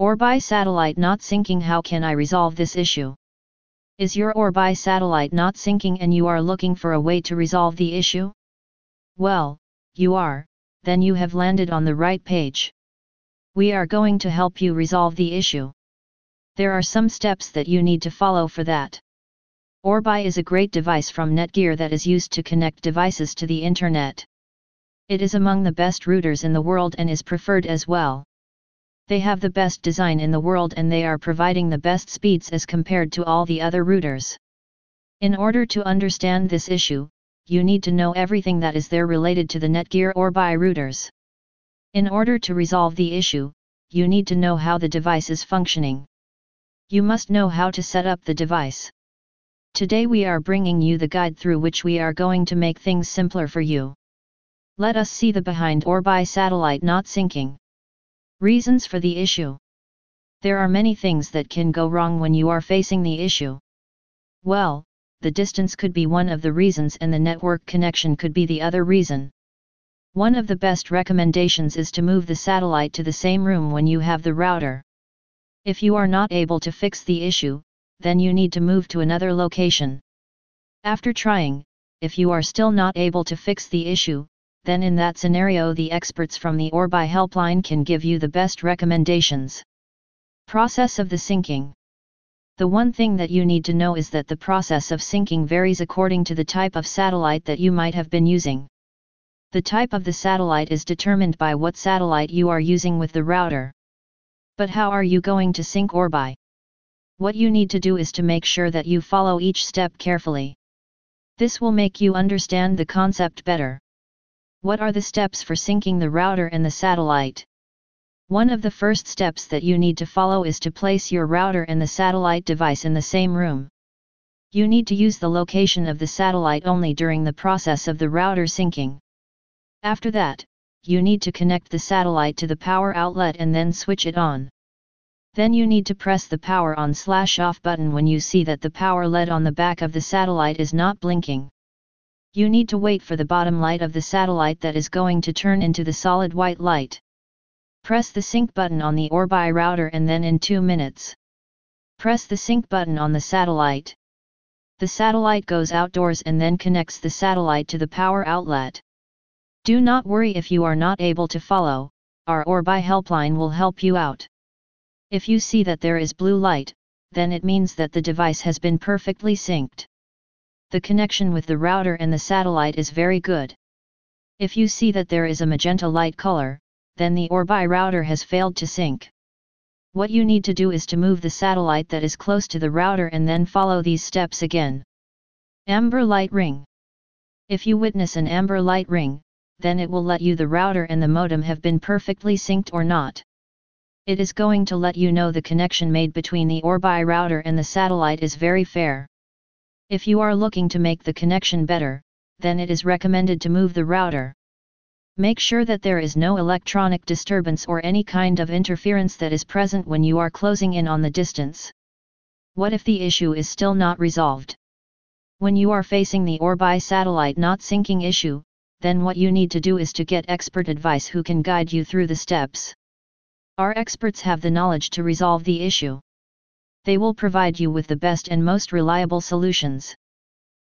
Orbi satellite not syncing How can I resolve this issue? Is your Orbi satellite not syncing and you are looking for a way to resolve the issue? Well, you are, then you have landed on the right page. We are going to help you resolve the issue. There are some steps that you need to follow for that. Orbi is a great device from Netgear that is used to connect devices to the internet. It is among the best routers in the world and is preferred as well. They have the best design in the world and they are providing the best speeds as compared to all the other routers. In order to understand this issue, you need to know everything that is there related to the Netgear or Orbi routers. In order to resolve the issue, you need to know how the device is functioning. You must know how to set up the device. Today we are bringing you the guide through which we are going to make things simpler for you. Let us see the behind Orbi satellite not syncing. Reasons for the issue. There are many things that can go wrong when you are facing the issue. Well, the distance could be one of the reasons and the network connection could be the other reason. One of the best recommendations is to move the satellite to the same room when you have the router. If you are not able to fix the issue, then you need to move to another location. After trying, if you are still not able to fix the issue, then in that scenario the experts from the Orbi helpline can give you the best recommendations. Process of the syncing The one thing that you need to know is that the process of syncing varies according to the type of satellite that you might have been using. The type of the satellite is determined by what satellite you are using with the router. But how are you going to sync Orbi? What you need to do is to make sure that you follow each step carefully. This will make you understand the concept better. What are the steps for syncing the router and the satellite? One of the first steps that you need to follow is to place your router and the satellite device in the same room. You need to use the location of the satellite only during the process of the router syncing. After that, you need to connect the satellite to the power outlet and then switch it on. Then you need to press the power on slash off button when you see that the power LED on the back of the satellite is not blinking. You need to wait for the bottom light of the satellite that is going to turn into the solid white light. Press the sync button on the Orbi router and then in 2 minutes. Press the sync button on the satellite. The satellite goes outdoors and then connects the satellite to the power outlet. Do not worry if you are not able to follow, our Orbi helpline will help you out. If you see that there is blue light, then it means that the device has been perfectly synced the connection with the router and the satellite is very good. If you see that there is a magenta light color, then the Orbi router has failed to sync. What you need to do is to move the satellite that is close to the router and then follow these steps again. Amber light ring. If you witness an amber light ring, then it will let you the router and the modem have been perfectly synced or not. It is going to let you know the connection made between the Orbi router and the satellite is very fair. If you are looking to make the connection better, then it is recommended to move the router. Make sure that there is no electronic disturbance or any kind of interference that is present when you are closing in on the distance. What if the issue is still not resolved? When you are facing the Orbi satellite not syncing issue, then what you need to do is to get expert advice who can guide you through the steps. Our experts have the knowledge to resolve the issue they will provide you with the best and most reliable solutions.